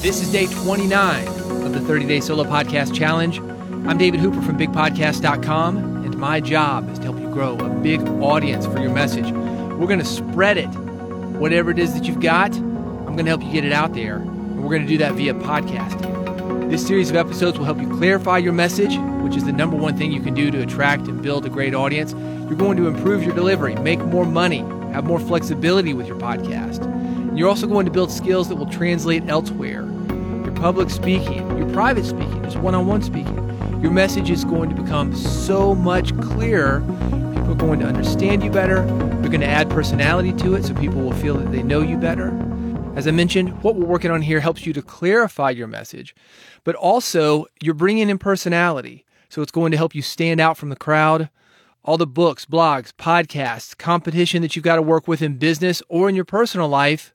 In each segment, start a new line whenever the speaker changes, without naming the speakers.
This is day 29 of the 30 Day Solo Podcast Challenge. I'm David Hooper from bigpodcast.com, and my job is to help you grow a big audience for your message. We're going to spread it. Whatever it is that you've got, I'm going to help you get it out there, and we're going to do that via podcasting. This series of episodes will help you clarify your message, which is the number one thing you can do to attract and build a great audience. You're going to improve your delivery, make more money, have more flexibility with your podcast. And you're also going to build skills that will translate elsewhere. Your public speaking, your private speaking, just one on one speaking. Your message is going to become so much clearer. People are going to understand you better. You're going to add personality to it so people will feel that they know you better. As I mentioned, what we're working on here helps you to clarify your message, but also you're bringing in personality. So it's going to help you stand out from the crowd. All the books, blogs, podcasts, competition that you've got to work with in business or in your personal life,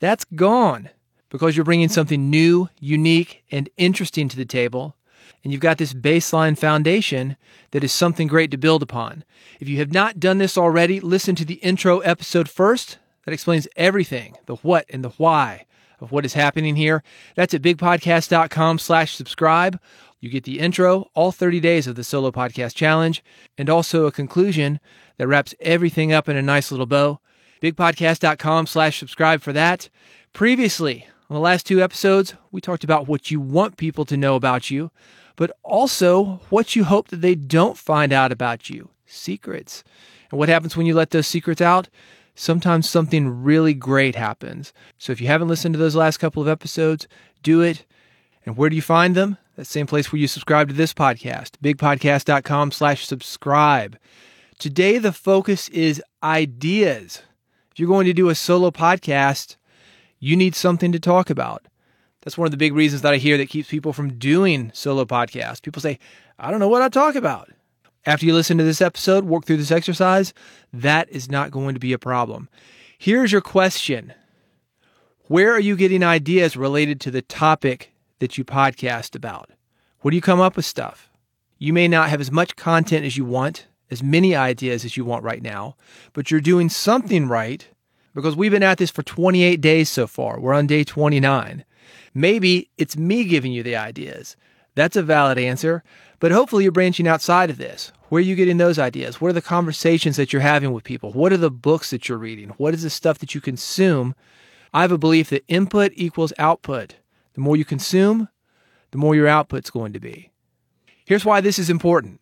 that's gone because you're bringing something new, unique, and interesting to the table. And you've got this baseline foundation that is something great to build upon. If you have not done this already, listen to the intro episode first. That explains everything the what and the why of what is happening here. That's at bigpodcast.com slash subscribe. You get the intro, all 30 days of the Solo Podcast Challenge, and also a conclusion that wraps everything up in a nice little bow. Bigpodcast.com slash subscribe for that. Previously, on the last two episodes, we talked about what you want people to know about you, but also what you hope that they don't find out about you secrets. And what happens when you let those secrets out? Sometimes something really great happens. So if you haven't listened to those last couple of episodes, do it. And where do you find them? That same place where you subscribe to this podcast, bigpodcast.com slash subscribe. Today, the focus is ideas. If you're going to do a solo podcast, you need something to talk about. That's one of the big reasons that I hear that keeps people from doing solo podcasts. People say, I don't know what I talk about. After you listen to this episode, work through this exercise, that is not going to be a problem. Here's your question Where are you getting ideas related to the topic that you podcast about? Where do you come up with stuff? You may not have as much content as you want, as many ideas as you want right now, but you're doing something right because we've been at this for 28 days so far. We're on day 29. Maybe it's me giving you the ideas. That's a valid answer, but hopefully you're branching outside of this. Where are you getting those ideas? What are the conversations that you're having with people? What are the books that you're reading? What is the stuff that you consume? I have a belief that input equals output. The more you consume, the more your output's going to be. Here's why this is important.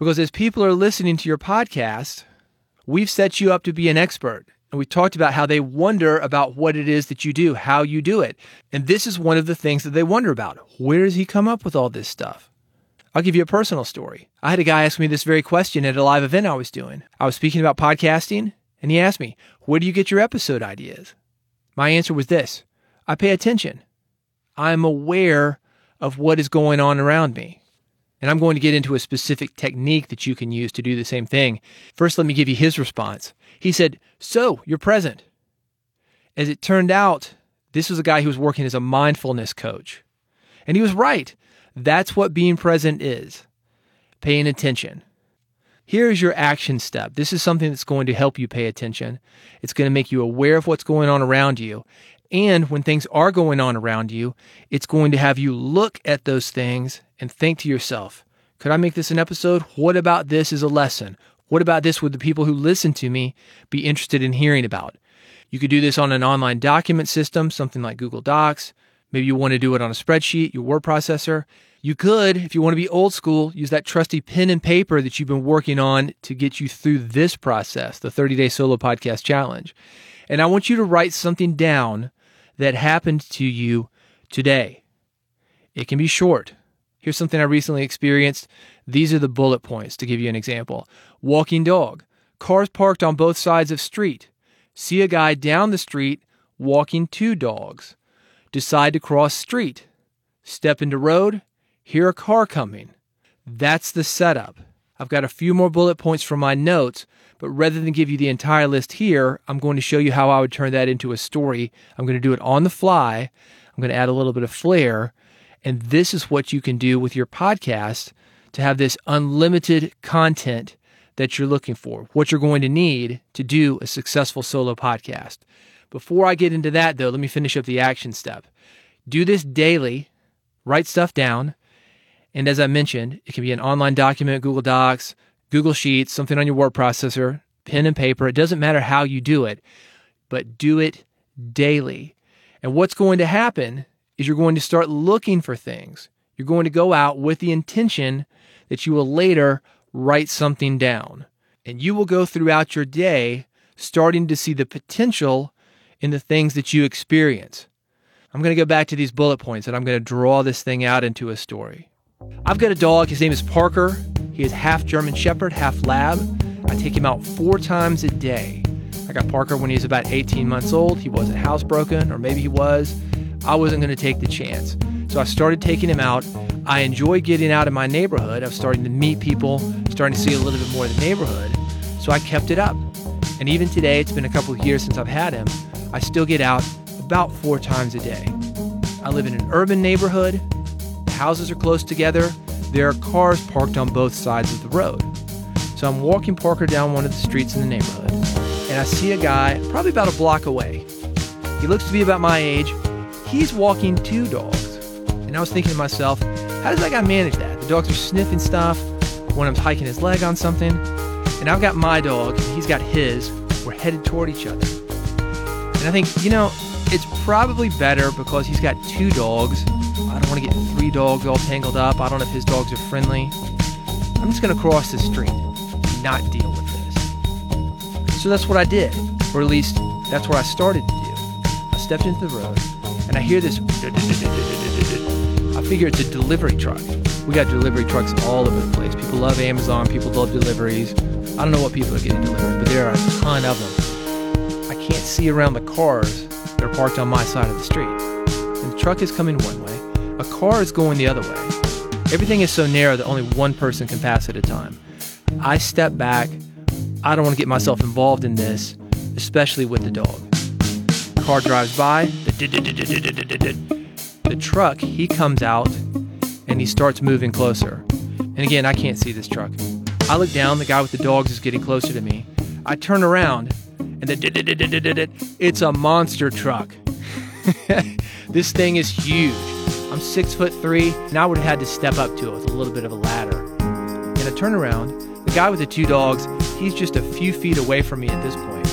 Because as people are listening to your podcast, we've set you up to be an expert. And we talked about how they wonder about what it is that you do, how you do it. And this is one of the things that they wonder about. Where does he come up with all this stuff? I'll give you a personal story. I had a guy ask me this very question at a live event I was doing. I was speaking about podcasting, and he asked me, Where do you get your episode ideas? My answer was this I pay attention. I'm aware of what is going on around me. And I'm going to get into a specific technique that you can use to do the same thing. First, let me give you his response. He said, So, you're present. As it turned out, this was a guy who was working as a mindfulness coach. And he was right. That's what being present is paying attention. Here's your action step. This is something that's going to help you pay attention. It's going to make you aware of what's going on around you. And when things are going on around you, it's going to have you look at those things and think to yourself, could I make this an episode? What about this as a lesson? What about this would the people who listen to me be interested in hearing about? You could do this on an online document system, something like Google Docs. Maybe you want to do it on a spreadsheet, your word processor. You could, if you want to be old school, use that trusty pen and paper that you've been working on to get you through this process, the 30 day solo podcast challenge. And I want you to write something down that happened to you today. It can be short. Here's something I recently experienced. These are the bullet points to give you an example. Walking dog. Cars parked on both sides of street. See a guy down the street walking two dogs. Decide to cross street. Step into road. Hear a car coming. That's the setup. I've got a few more bullet points from my notes, but rather than give you the entire list here, I'm going to show you how I would turn that into a story. I'm going to do it on the fly. I'm going to add a little bit of flair. And this is what you can do with your podcast to have this unlimited content that you're looking for, what you're going to need to do a successful solo podcast. Before I get into that, though, let me finish up the action step. Do this daily, write stuff down. And as I mentioned, it can be an online document, Google Docs, Google Sheets, something on your word processor, pen and paper. It doesn't matter how you do it, but do it daily. And what's going to happen is you're going to start looking for things. You're going to go out with the intention that you will later write something down. And you will go throughout your day starting to see the potential in the things that you experience. I'm going to go back to these bullet points and I'm going to draw this thing out into a story. I've got a dog. His name is Parker. He is half German Shepherd, half Lab. I take him out four times a day. I got Parker when he was about 18 months old. He wasn't housebroken, or maybe he was. I wasn't going to take the chance. So I started taking him out. I enjoy getting out in my neighborhood. I was starting to meet people, starting to see a little bit more of the neighborhood. So I kept it up. And even today, it's been a couple of years since I've had him, I still get out about four times a day. I live in an urban neighborhood. Houses are close together. There are cars parked on both sides of the road. So I'm walking Parker down one of the streets in the neighborhood, and I see a guy probably about a block away. He looks to be about my age. He's walking two dogs. And I was thinking to myself, how does that guy manage that? The dogs are sniffing stuff. One of them's hiking his leg on something. And I've got my dog, and he's got his. We're headed toward each other. And I think, you know, it's probably better because he's got two dogs. Three dogs all tangled up. I don't know if his dogs are friendly. I'm just going to cross the street not deal with this. So that's what I did, or at least that's what I started to do. I stepped into the road and I hear this. I figure it's a delivery truck. We got delivery trucks all over the place. People love Amazon, people love deliveries. I don't know what people are getting delivered, but there are a ton of them. I can't see around the cars that are parked on my side of the street. And the truck is coming one way, a car is going the other way. Everything is so narrow that only one person can pass at a time. I step back. I don't want to get myself involved in this, especially with the dog. The car drives by. The truck, he comes out and he starts moving closer. And again, I can't see this truck. I look down, the guy with the dogs is getting closer to me. I turn around and then it's a monster truck. this thing is huge. I'm six foot three, and I would have had to step up to it with a little bit of a ladder. In a turnaround, the guy with the two dogs, he's just a few feet away from me at this point.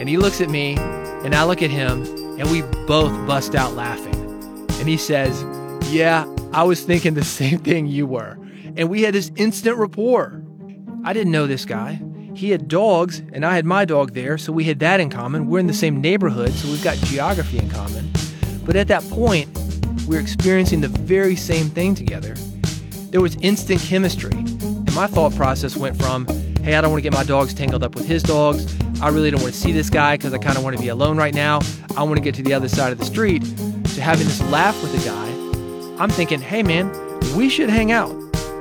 And he looks at me, and I look at him, and we both bust out laughing. And he says, Yeah, I was thinking the same thing you were. And we had this instant rapport. I didn't know this guy. He had dogs, and I had my dog there, so we had that in common. We're in the same neighborhood, so we've got geography in common. But at that point, we we're experiencing the very same thing together. There was instant chemistry. And my thought process went from, hey, I don't want to get my dogs tangled up with his dogs. I really don't want to see this guy because I kind of want to be alone right now. I want to get to the other side of the street. To having this laugh with the guy, I'm thinking, hey, man, we should hang out.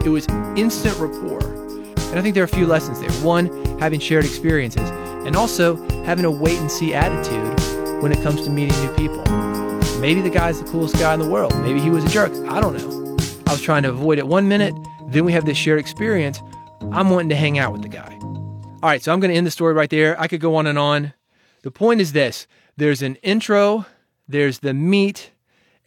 It was instant rapport. And I think there are a few lessons there. One, having shared experiences, and also having a wait and see attitude when it comes to meeting new people. Maybe the guy's the coolest guy in the world. Maybe he was a jerk. I don't know. I was trying to avoid it one minute, then we have this shared experience. I'm wanting to hang out with the guy. All right, so I'm going to end the story right there. I could go on and on. The point is this there's an intro, there's the meat,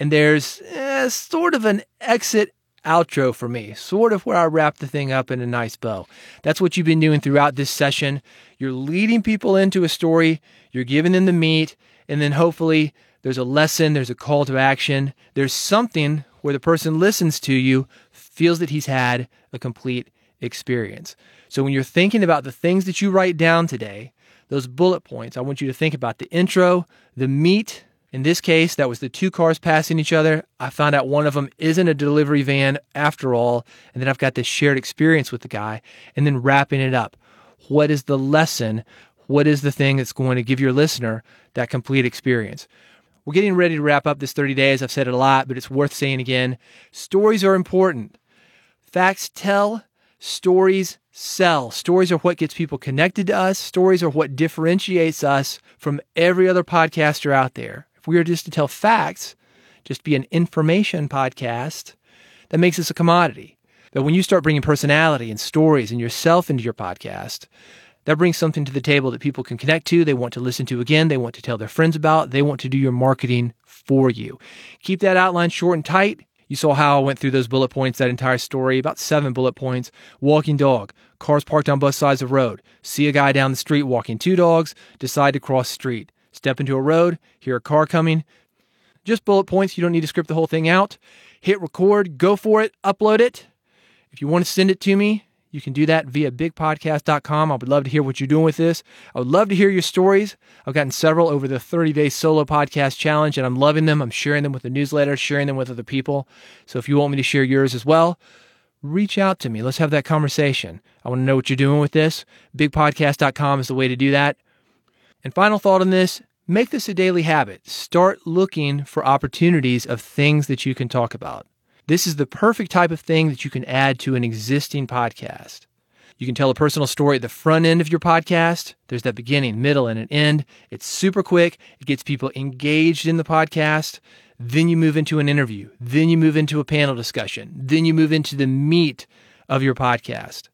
and there's eh, sort of an exit outro for me, sort of where I wrap the thing up in a nice bow. That's what you've been doing throughout this session. You're leading people into a story, you're giving them the meat, and then hopefully there's a lesson, there's a call to action, there's something where the person listens to you, feels that he's had a complete experience. So when you're thinking about the things that you write down today, those bullet points, I want you to think about the intro, the meat, in this case, that was the two cars passing each other. I found out one of them isn't a delivery van after all. And then I've got this shared experience with the guy and then wrapping it up. What is the lesson? What is the thing that's going to give your listener that complete experience? We're getting ready to wrap up this 30 days. I've said it a lot, but it's worth saying again. Stories are important. Facts tell, stories sell. Stories are what gets people connected to us. Stories are what differentiates us from every other podcaster out there If we were just to tell facts, just be an information podcast, that makes us a commodity. But when you start bringing personality and stories and yourself into your podcast, That brings something to the table that people can connect to, they want to listen to again, they want to tell their friends about, they want to do your marketing for you. Keep that outline short and tight. You saw how I went through those bullet points, that entire story, about seven bullet points. Walking dog, cars parked on both sides of the road. See a guy down the street walking two dogs, decide to cross street. Step into a road, hear a car coming. Just bullet points. You don't need to script the whole thing out. Hit record, go for it, upload it. If you want to send it to me, you can do that via bigpodcast.com. I would love to hear what you're doing with this. I would love to hear your stories. I've gotten several over the 30 day solo podcast challenge, and I'm loving them. I'm sharing them with the newsletter, sharing them with other people. So if you want me to share yours as well, reach out to me. Let's have that conversation. I want to know what you're doing with this. Bigpodcast.com is the way to do that. And final thought on this make this a daily habit. Start looking for opportunities of things that you can talk about. This is the perfect type of thing that you can add to an existing podcast. You can tell a personal story at the front end of your podcast. There's that beginning, middle, and an end. It's super quick. It gets people engaged in the podcast. Then you move into an interview. Then you move into a panel discussion. Then you move into the meat of your podcast.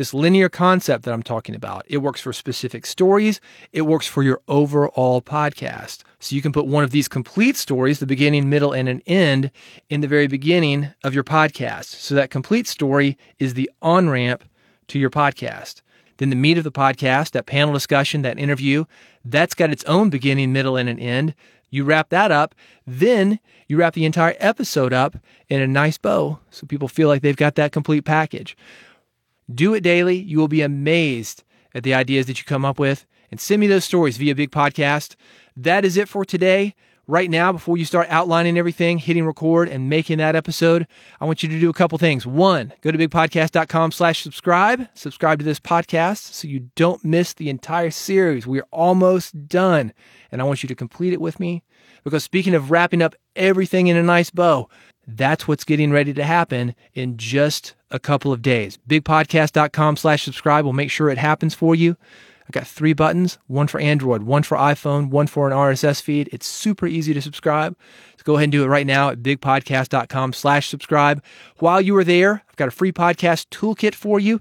This linear concept that I'm talking about, it works for specific stories. It works for your overall podcast. So you can put one of these complete stories, the beginning, middle, and an end, in the very beginning of your podcast. So that complete story is the on ramp to your podcast. Then the meat of the podcast, that panel discussion, that interview, that's got its own beginning, middle, and an end. You wrap that up, then you wrap the entire episode up in a nice bow so people feel like they've got that complete package. Do it daily. You will be amazed at the ideas that you come up with. And send me those stories via Big Podcast. That is it for today. Right now, before you start outlining everything, hitting record and making that episode, I want you to do a couple things. One, go to bigpodcast.com slash subscribe. Subscribe to this podcast so you don't miss the entire series. We're almost done. And I want you to complete it with me. Because speaking of wrapping up everything in a nice bow, that's what's getting ready to happen in just a couple of days. Bigpodcast.com slash subscribe will make sure it happens for you. I've got three buttons, one for Android, one for iPhone, one for an RSS feed. It's super easy to subscribe. So go ahead and do it right now at bigpodcast.com slash subscribe. While you are there, I've got a free podcast toolkit for you.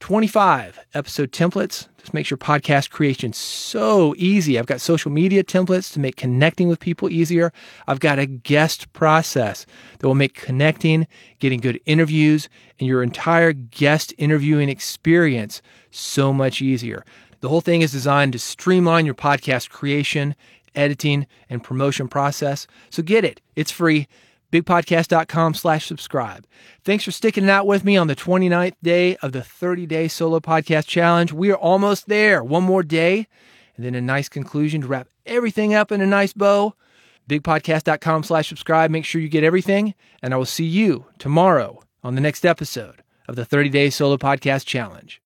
25 episode templates. This makes your podcast creation so easy. I've got social media templates to make connecting with people easier. I've got a guest process that will make connecting, getting good interviews, and your entire guest interviewing experience so much easier. The whole thing is designed to streamline your podcast creation, editing, and promotion process. So get it. It's free bigpodcast.com slash subscribe. Thanks for sticking it out with me on the 29th day of the 30 day solo podcast challenge. We are almost there. One more day and then a nice conclusion to wrap everything up in a nice bow. Bigpodcast.com slash subscribe. Make sure you get everything. And I will see you tomorrow on the next episode of the 30 day solo podcast challenge.